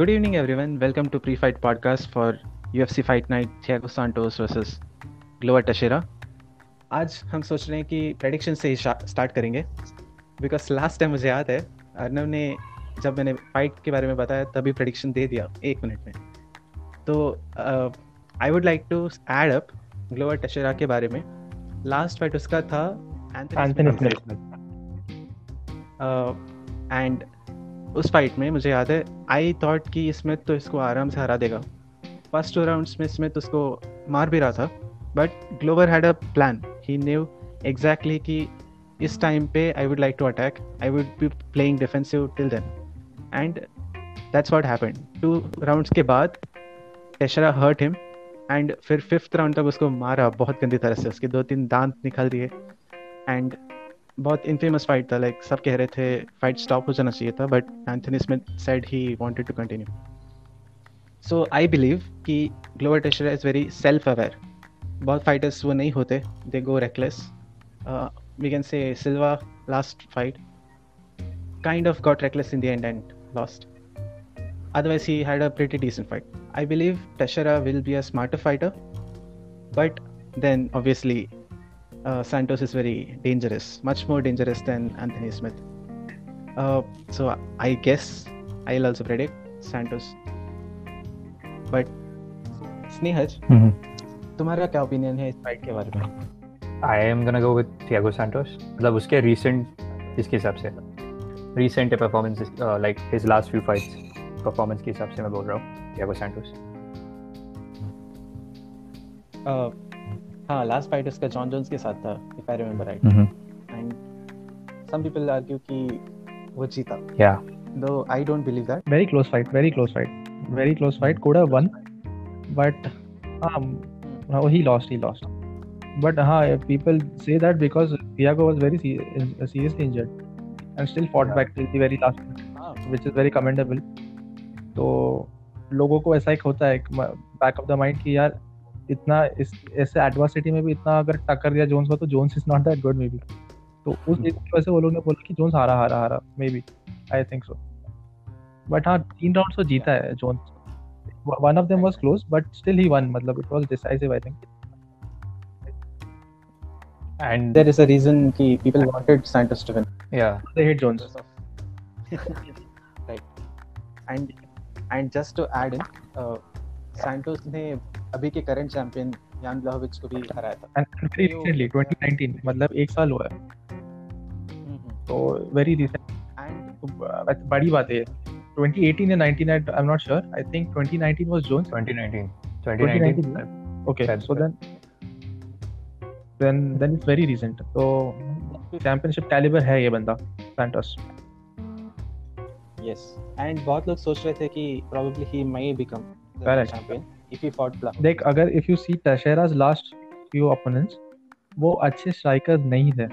Good evening, everyone. Welcome to Pre-Fight Podcast for UFC Fight Night Thiago Santos versus Glover Teixeira. आज हम सोच रहे हैं कि प्रेडिक्शन से ही स्टार्ट करेंगे बिकॉज़ लास्ट टाइम मुझे याद है अर्नव ने जब मैंने फाइट के बारे में बताया तभी प्रेडिक्शन दे दिया एक मिनट में तो I would like to add up Glover Teixeira के बारे में लास्ट फाइट उसका था एंड उस फाइट में, मुझे याद है आई थॉट कि स्मिथ तो इसको आराम से हरा देगा। फ़र्स्ट टू राउंड में स्मिथ उसको मार भी रहा था but Glover had a plan he knew exactly कि इस टाइम पे I would like to attack I would be playing defensive till then and that's what happen two rounds के बाद टेशरा हर्ट हिम एंड फिर fifth round तक उसको मारा, बहुत गंदी तरह से, उसके दो तीन दांत निकल दिए। एंड बहुत इनफेमस फाइट था लाइक सब कह रहे थे फाइट स्टॉप हो जाना चाहिए था but Anthony Smith said he wanted to continue so I believe कि Glover Teixeira is very self aware बहुत फाइटर्स वो नहीं होते they go reckless we can say Silva last fight kind of got reckless in the end and and lost otherwise he had a pretty decent fight I believe Teixeira will be a smart fighter but then obviously uh, Santos is very dangerous, much more dangerous than Anthony Smith. Uh, so I guess I'll also predict Santos. But Snehaj, mm-hmm. तुम्हारा क्या opinion है इस fight के बारे में I am gonna go with Thiago Santos मतलब उसके recent इसके हिसाब से recent performance like his last few fights performance के हिसाब से मैं बोल रहा हूँ थियागो सैंटोस हाँ लास्ट फाइट उसका जॉन जोन्स के साथ था if I remember right and some people argue कि वो जीता या though I don't believe that very close fight very close fight very close fight could have won but um no, he lost he lost but हाँ people say that because Thiago was very seriously injured and still fought back till the very last minute which is very commendable तो लोगों को ऐसा एक होता है back of the mind कि यार इतना इस ऐसे एडवर्सिटी में भी इतना अगर टक्कर दिया जोन्स को तो Jones is not that good maybe तो उस चीज़ की वजह से वो लोग ने बोला कि जोन्स हारा हारा हारा maybe I think so but हाँ तीन राउंड तो जीता है Jones one of them was close but still he won मतलब it was decisive I think and there is a reason ki people wanted Santos to win. Yeah, they hate Jones. right. And and just to add in, uh, Santos ने अभी के current champion यान ब्लाहोविच को भी हराया था। And recently 2019 मतलब एक साल हुआ है। तो वेरी रिसेंट एंड बड़ी बात है। 2018 and 19 I'm not sure. I think 2019 was Jones 2019 2019 okay so then then then it's very recent. तो चैंपियनशिप कैलिबर है ये बंदा सैंटोस यस एंड बहुत लोग सोच रहे थे कि probably he may become champion if he fought Blanc. देख अगर if you see Teixeira's last few opponents वो अच्छे स्ट्राइकर्स नहीं थे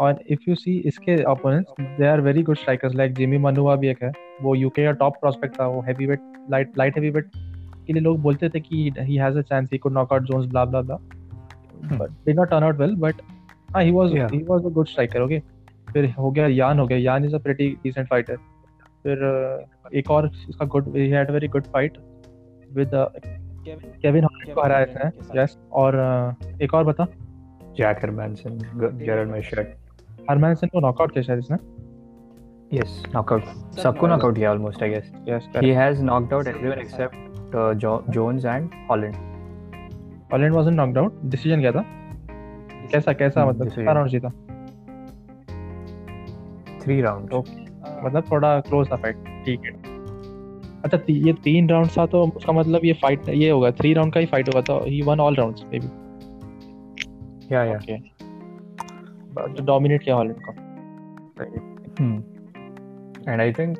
और इफ़ यू सी इसके opponents they are very good strikers like Jimmy Manuwa भी एक है। वो यूके का टॉप प्रोस्पेक्ट था वो heavyweight light light heavyweight के लिए लोग बोलते थे कि he has a chance he could knock out Jones blah blah blah but did not turn out well but हाँ he was he was a good striker okay फिर हो गया यान हो गया। Yan is a pretty decent fighter फिर एक और इसका good he had very good fight with Kevin Holland को हराया इसने यस और एक और बता। Jack Hermansson Gerald Meerschaert Hermansson को नॉकआउट किया शायद इसने। यस नॉकआउट सबको नॉकआउट किया। Almost I guess yes he has knocked out everyone except Jones and Holland Holland wasn't knocked out decision क्या था? कैसा कैसा hmm, मतलब कितना राउंड जीता? थ्री राउंड मतलब थोड़ा क्लोज था फाइट ठीक है। अच्छा ये तीन राउंड था तो उसका मतलब ये फाइट ये होगा थ्री राउंड का ही फाइट होगा तो he won all rounds maybe yeah yeah okay but dominate किया हॉलैंड को। एंड आई थिंक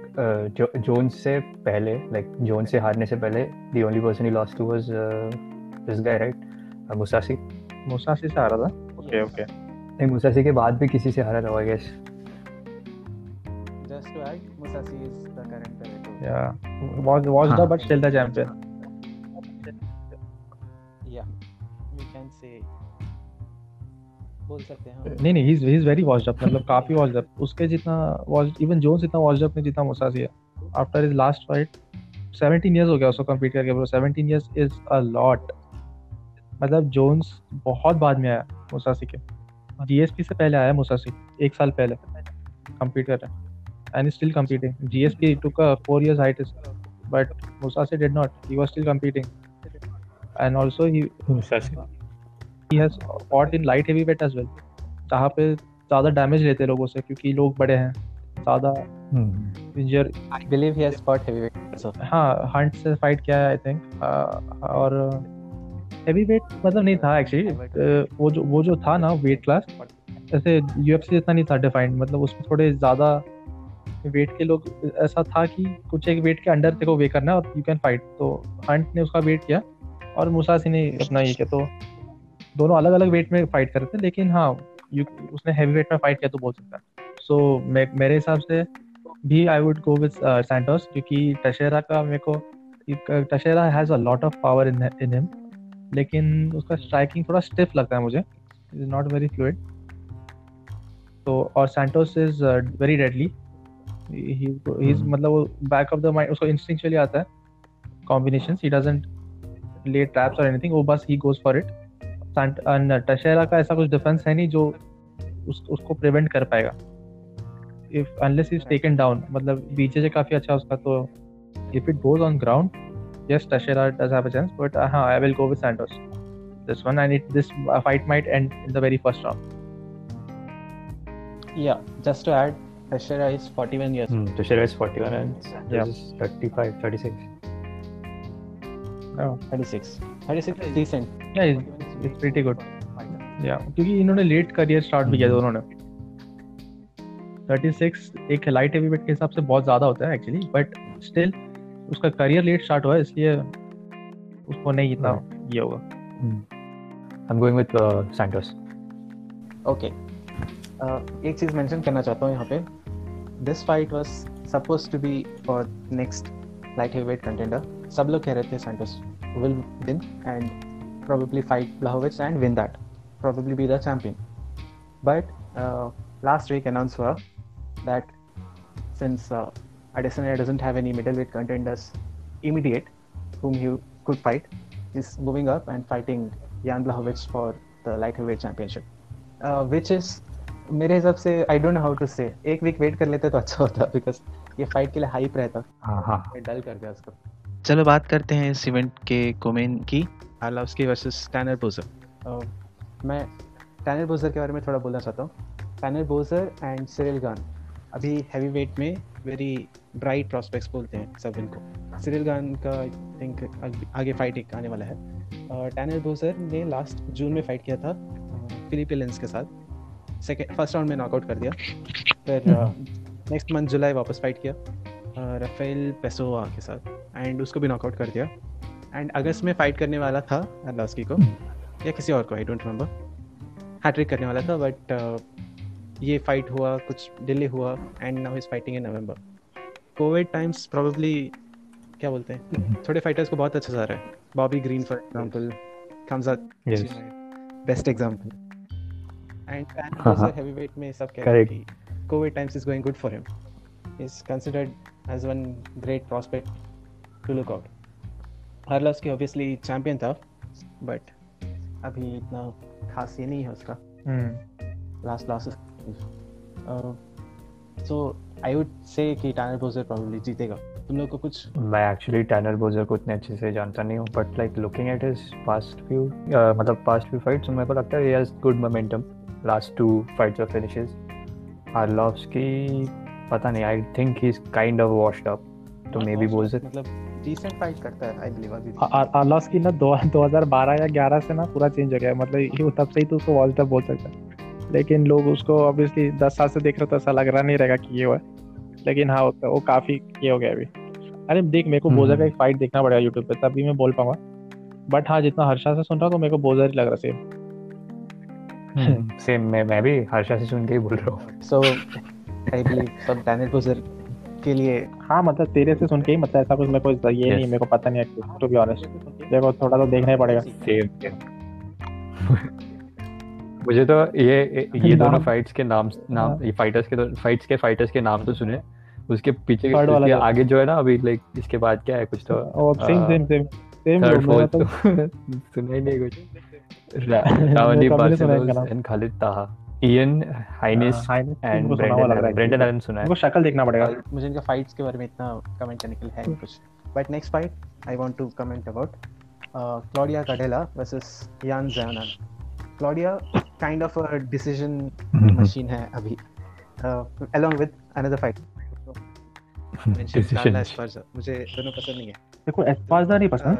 जोन्स से पहले लाइक जोन्स से हारने से पहले the only person he lost to was this guy right Mousasi Mousasi से हारा था? ओके ओके नहीं मुसासी के बाद भी किसी से हारा था I guess just to add Mousasi is the current Yeah, was was the but still the champion. Yeah, you can say. बोल सकते हैं नहीं नहीं he's he's very washed up मतलब काफ़ी washed up उसके जितना washed even Jones इतना washed up नहीं जितना मुसासी है after his last fight 17 years हो गया उसको कम्पीट करके bro 17 years is a lot मतलब जोन्स बहुत बाद में आया मुसासी के जीएसपी से पहले आया मुसासी एक साल पहले कम्पीट कर रहा है and still competing GSP took a four years hiatus but Musashi did not he was still competing and also he Musashi. he has fought in light heavyweight as well जहाँ पे ज़्यादा damage लेते लोगों से क्योंकि लोग बड़े हैं ज़्यादा इंजर I believe he has fought heavyweight also. हाँ हंट से फाइट किया है आई थिंक और हेवी वेट मतलब नहीं था एक्चुअली वो जो वो जो था ना वेट क्लास ऐसे यूएफसी जितना नहीं था डिफाइंड मतलब उसमें थोड़े ज़्यादा वेट के लोग ऐसा था कि कुछ एक वेट के अंडर तेरे को वे करना और यू कैन फाइट तो हंट ने उसका वेट किया और मुसासी ने अपना ये किया तो दोनों अलग अलग वेट में फाइट कर रहे थे लेकिन हाँ यू उसने हैवी वेट में फाइट किया तो बोल सकता सो so, मेरे हिसाब से भी I would go with Santos क्योंकि टशेरा का मेरे को Teixeira has a lot of power in in him लेकिन उसका स्ट्राइकिंग थोड़ा स्टिफ लगता है मुझे इज़ नॉट वेरी फ्लूइड तो और सैंटोस इज़ वेरी डेडली मतलब वो बैक ऑफ़ द माइंड उसको इंस्टिंक्चुअली आता है। Combinations he doesn't lay traps और एनीथिंग वो बस he goes for it Teixeira का ऐसा कुछ डिफेंस है नहीं जो उस, उसको प्रिवेंट कर पाएगा। If unless is taken down मतलब काफ़ी अच्छा उसका तो if it goes on ground yes Teixeira does have a chance but uh, I will go with Santos this one and it this uh, fight might end in the very first round Yeah, just to add, Teixeira is 41 years. Hmm. Teixeira is 41 and Yeah. is 35, 36. oh. 36. 36 is decent. yeah it's, it's pretty good yeah क्योंकि इन्होंने late career start भी किया दोनों ने 36 एक light heavyweight के हिसाब से बहुत ज़्यादा होता है एक्चुअली बट स्टिल उसका करियर लेट स्टार्ट हुआ है इसलिए उसको नहीं इतना ये होगा I'm going with uh, Santos. Okay एक चीज़ मेंशन करना चाहता हूँ यहाँ पे this fight was supposed to be for next light heavyweight contender. Sablo Santos will win and probably fight Blahovic and win that. Probably be the champion. But uh, last week announced were that since uh, Adesanya doesn't have any middleweight contenders immediate whom he could fight, he's moving up and fighting Jan Blahovic for the light heavyweight championship, uh, which is मेरे हिसाब से I don't know how to say एक week wait कर लेते तो अच्छा होता because ये फाइट के लिए हाइप रहता। हाँ हाँ। मैं डल कर गया उसको। चलो बात करते हैं इस इवेंट के कोमेन की। आर्लावस्की वर्सेस टैनर बोजर मैं टैनर बोजर के बारे में थोड़ा बोलना चाहता हूँ। Tanner Boser and Ciryl Gane अभी हैवी वेट में वेरी ब्राइट प्रोस्पेक्ट्स बोलते हैं सब इनको। सिरिल गान का आई थिंक आगे फाइट एक आने वाला है। टैनर बोजर ने लास्ट जून में फाइट किया था फिलिप लेंस के साथ। सेकेंड फ़र्स्ट राउंड में नॉकआउट कर दिया। फिर नेक्स्ट मंथ जुलाई वापस फाइट किया राफेल पेसोवा के साथ। एंड उसको भी नॉकआउट कर दिया। एंड अगस्त में फाइट करने वाला था अरलास्की को। या किसी और को आई डोंट रिमेंबर हैट्रिक करने वाला था बट ये फाइट हुआ कुछ डिले हुआ and now is fighting in November Covid times probably क्या बोलते हैं? थोड़े फाइटर्स को बहुत अच्छा जा रहा है। Bobby Green for example comes out best example and हाँ, हाँ. हेवीवेट में सब कह रहे हैं Correct. कि Covid times is going good for him is considered as one great prospect to look out. Arlovski obviously champion था बट अभी इतना खास ये नहीं है उसका हम्म last loss so I would say कि टैनर बोजर प्रोबेबली जीतेगा तुम लोग को कुछ मैं एक्चुअली टैनर बोजर को उतने अच्छे से जानता नहीं हूँ but like looking at his past few मतलब पास्ट फ्यू फाइट्स मेरे को लगता है he has good momentum last two fights और फिनिशेस आर्लोव्स्की पता नहीं I think he is kind of washed up तो मे बी बोल सकते मतलब डिसेंट फाइट करता है आई बिलीव अभी भी। आर्लॉस की ना 2012 या 11 से ना पूरा चेंज हो गया है। मतलब ये तब से ही तो उसको वॉल्टर बोल सकता है। लेकिन लोग उसको ऑब्वियसली 10 साल से देख रहे हो तो ऐसा लग रहा नहीं रहेगा कि ये हुआ है। लेकिन हाँ वो, वो काफ़ी ये हो गया अभी। अरे देख मेरे को हम्म। बोजर का एक फाइट देखना पड़ेगा यूट्यूब पे तभी मैं बोल पाऊँगा। बट हाँ जितना हर्षा से सुन रहा हूँ तो मेरे को बोजर ही लग रहा सेम सेम मैं मैं भी हर्षा से सुन के ही बोल रहा हूँ। सो आई बिलीव सब टैनर बोजर के लिए हाँ मतलब तेरे से सुन के ही मतलब ऐसा कुछ मेरे को ये Yes. नहीं मेरे को पता नहीं है टू बी ऑनेस्ट देखो थोड़ा तो देखना ही पड़ेगा। सेम मुझे तो ये ये दोनों फाइट्स के नाम नाम हाँ। ये फाइटर्स के तो फाइट्स के फाइटर्स के नाम तो सुने। उसके पीछे वाला उसके आगे जो है ना अभी लाइक इसके बाद क्या है कुछ तो और same same same same third fourth तो। सुना ही नहीं कुछ। रा- मेरे रावनी को भी नहीं सुना इनका Barcelos. And Khalid Taha. Ian Heinisch Heinisch and है। ब्रेंडन एलन सुना है। इनको शक्ल देखना पड़ेगा। मुझे इनका फाइट्स के बारे में इतना कमेंट करने के लिए है नहीं कुछ। But next fight I want to comment about Claudia Gadelha versus Yan Xiaonan Claudia kind of a decision machine है अभी। अलोंग विद अनदर फाइट मुझे दोनों पसंद नहीं है। देखो एस्पार्जा नहीं पसंद।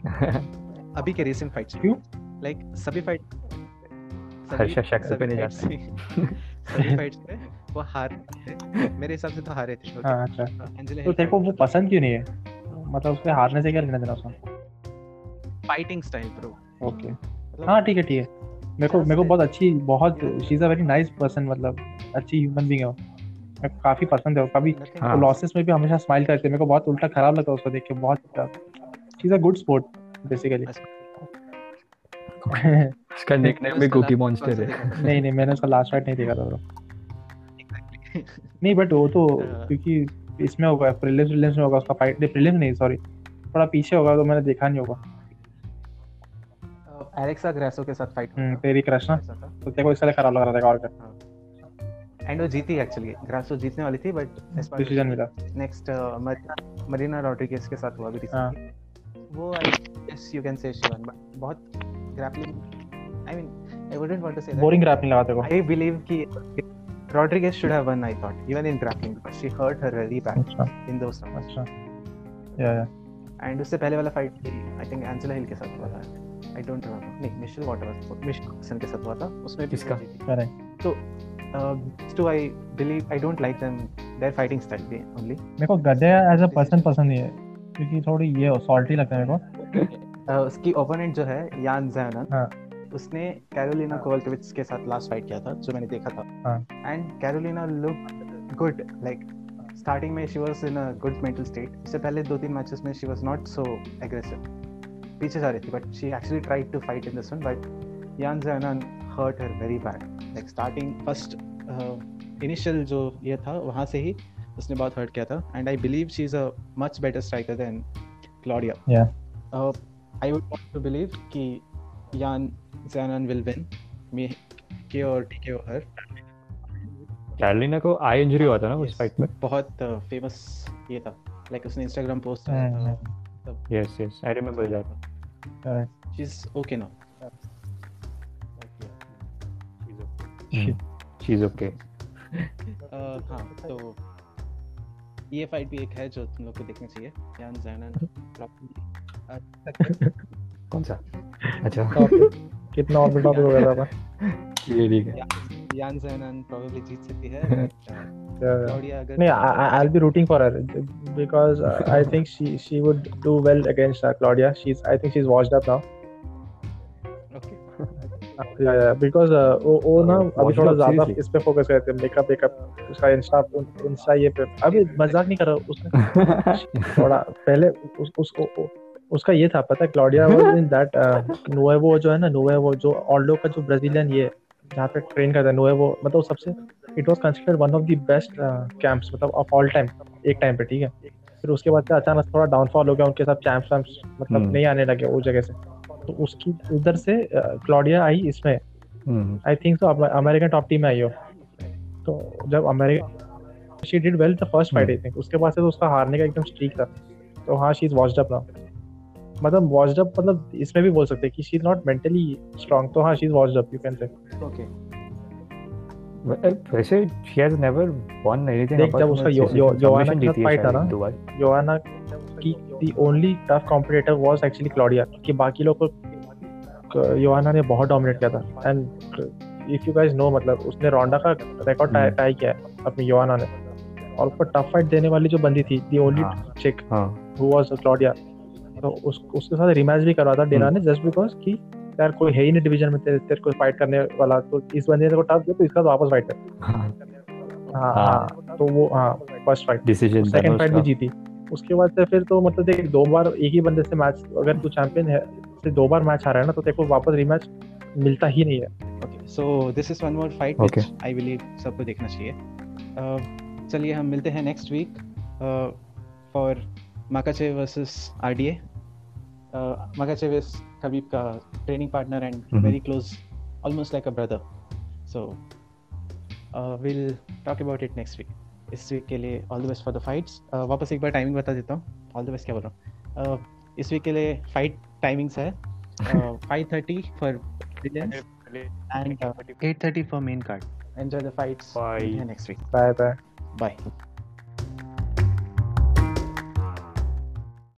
Uh, अभी के रिसेंट फाइट्स क्यों? लाइक सभी फाइट हर्षा शक्ल पे नहीं जाता सभी फाइट्स पे वो हार मेरे हिसाब से तो हारे थे? हाँ अच्छा। तो तेरे को वो पसंद क्यों नहीं है? मतलब उसके हारने से क्या लेना देना उसका? फाइटिंग स्टाइल ब्रो ओके हाँ ठीक है ठीक है। मेरे को मेरे को बहुत अच्छी बहुत she is a very nice person मतलब। अच्छी ह्यूमन बीइंग है वो। मेरे काफ़ी पसंद है कभी हाँ। लॉसेस में भी हमेशा स्माइल करते हैं। मेरे को बहुत उल्टा खराब लगता है उसको देख के। बहुत she is a good sport basically उसका निकनेम भी कुकी मॉन्स्टर है नहीं नहीं मैंने उसका लास्ट फाइट नहीं देखा था bro. नहीं बट वो तो। क्योंकि इसमें होगा प्रीलिम्स प्रीलिम्स में होगा उसका फाइट नहीं प्रीलिम्स नहीं सॉरी थोड़ा पीछे होगा तो मैंने देखा नहीं होगा एलेक्सा ग्रेसो के साथ फाइट हम्म, तेरी क्रश ना तो तेरे को इसलिए खराब लग रहा था और क्या एंड वो जीती एक्चुअली ग्रासो जीतने वाली थी बट डिसीज़न मिला नेक्स्ट मरीना रॉड्रिगेज के साथ हुआ भी. वो I guess you can say she won but बहुत grappling I mean I wouldn't want to say boring rap नहीं लगा तेरे को I believe कि Rodriguez should have won, I thought, even in grappling because she hurt her really bad अच्छा in those rounds. अच्छा या या And उससे पहले वाला fight I think Angela Hill के साथ हुआ था. I don't remember. नहीं, Waters, Michelle Watson के साथ हुआ था. उसमें भी किसका? Correct Uh, these two I believe I don't like them. Their fighting style भी only. मेरे को गधे एज अ पर्सन पसंद नहीं है क्योंकि थोड़ी ये सॉल्टी लगता है मेरे को। उसकी opponent जो है यान जैनन हाँ। उसने कैरोलिना कोवल्कोविच के साथ लास्ट फाइट किया था जो मैंने देखा था। हाँ। And Carolina look good like starting में she was in a good mental state इससे पहले दो तीन मैचेस में she was not so aggressive पीछे जा रही थी but she actually tried to fight in this one but Yan Xiaonan hurt her very bad like starting first initial जो ये था वहाँ से ही उसने बहुत हर्ट किया था। And I believe she is a much better striker than Claudia Yeah. uh, I would want to believe कि Jan Zanan will win. Me KO और TKO her. कैरोलिना को आई इंजरी हुआ था ना उस फाइट में? बहुत फ़ेमस ये था। लाइक उसने इंस्टाग्राम पोस्ट था। Yes yes I remember that correct she is okay now she is okay हाँ तो ये फाइट भी एक है जो तुम लोग को देखना चाहिए यान जैनन कौन सा अच्छा कितना और टॉपिक हो गया था ये ठीक है यान जैनन प्रोबेबली जीत सकती है but, uh, Yeah, yeah. Claudia अगर No, I, I- I'll be rooting for her because uh, I think she she would do well against uh, Claudia. Yeah, because uh, वो ना अभी थोड़ा ज़्यादा इस पे फोकस करते हैं मेकअप वेकअप उसका इंस्टा इंस्टा ये पे। अभी मज़ाक नहीं कर रहा उसने थोड़ा पहले उस, उसको ये था पता है क्लॉडिया वाज इन दैट नोएवो जो है ना नोएवो जो ऑल्डो का जो ब्राजीलियन ये जहाँ पे ट्रेन करता है नोएवो मतलब सबसे it was considered one of the best camps मतलब ऑफ़ ऑल टाइम एक टाइम पे ठीक है। फिर उसके बाद से अचानक थोड़ा डाउनफॉल हो गया उनके साथ चैंप्स वैम्प्स मतलब हम्म। नहीं आने लगे उस जगह से। तो उसकी उधर से क्लॉडिया आई इसमें। I think so American top team में आई हो। तो जब America she did well the first fight I think उसके बाद से तो उसका हारने का एकदम स्ट्रीक था। तो हाँ she is washed up now मतलब वॉच्ड अप मतलब इसमें भी बोल सकते हैं कि she is not mentally strong तो हाँ she is washed up you can say Okay. वैसे she has never won anything देख, जब उसका यो- यो- योआना के साथ fight था ना, की the only tough competitor was actually Claudia कि बाकी लोग को योआना ने बहुत डोमिनेट किया था। And if you guys know मतलब उसने रोंडा का रिकॉर्ड हम्म। टाई किया है अपनी योआना ने। और उसको टफ फाइट देने वाली जो बंदी थी द ओनली। चिक हाँ। हु वाज क्लॉडिया तो उस उसके साथ रिमैच भी करवा था डेना हम्म। ने जस्ट बिकॉज़ कि यार कोई है ही नहीं डिवीज़न में तेरे तेरे को फाइट करने वाला तो इस बंदे ने को टफ दिया तो इसका तो वापस फाइट कर। हाँ। हाँ हाँ। हाँ। तो वो हाँ first fight decision second fight भी जीती। उसके बाद से फिर तो मतलब देख दो बार एक ही बंदे से मैच अगर तू चैंपियन है से दो बार मैच आ रहा है ना तो तेरे को वापस रिमैच मिलता ही नहीं है so this is one more fight Okay. which I believe सबको देखना चाहिए. Uh, चलिए हम मिलते हैं next week for Makhachev versus RDA Makhachev is Khabib का training partner and. Very close almost like a brother so will talk about it next week इस week के लिए all the best for the fights वापस एक बार timing बता देता हूँ all the best क्या बोल रहा हूँ uh, इस वीक के लिए फाइट टाइमिंग्स है five thirty four and uh, 8:30 for main card. Enjoy the fights. Bye. Next week. Bye bye Bye.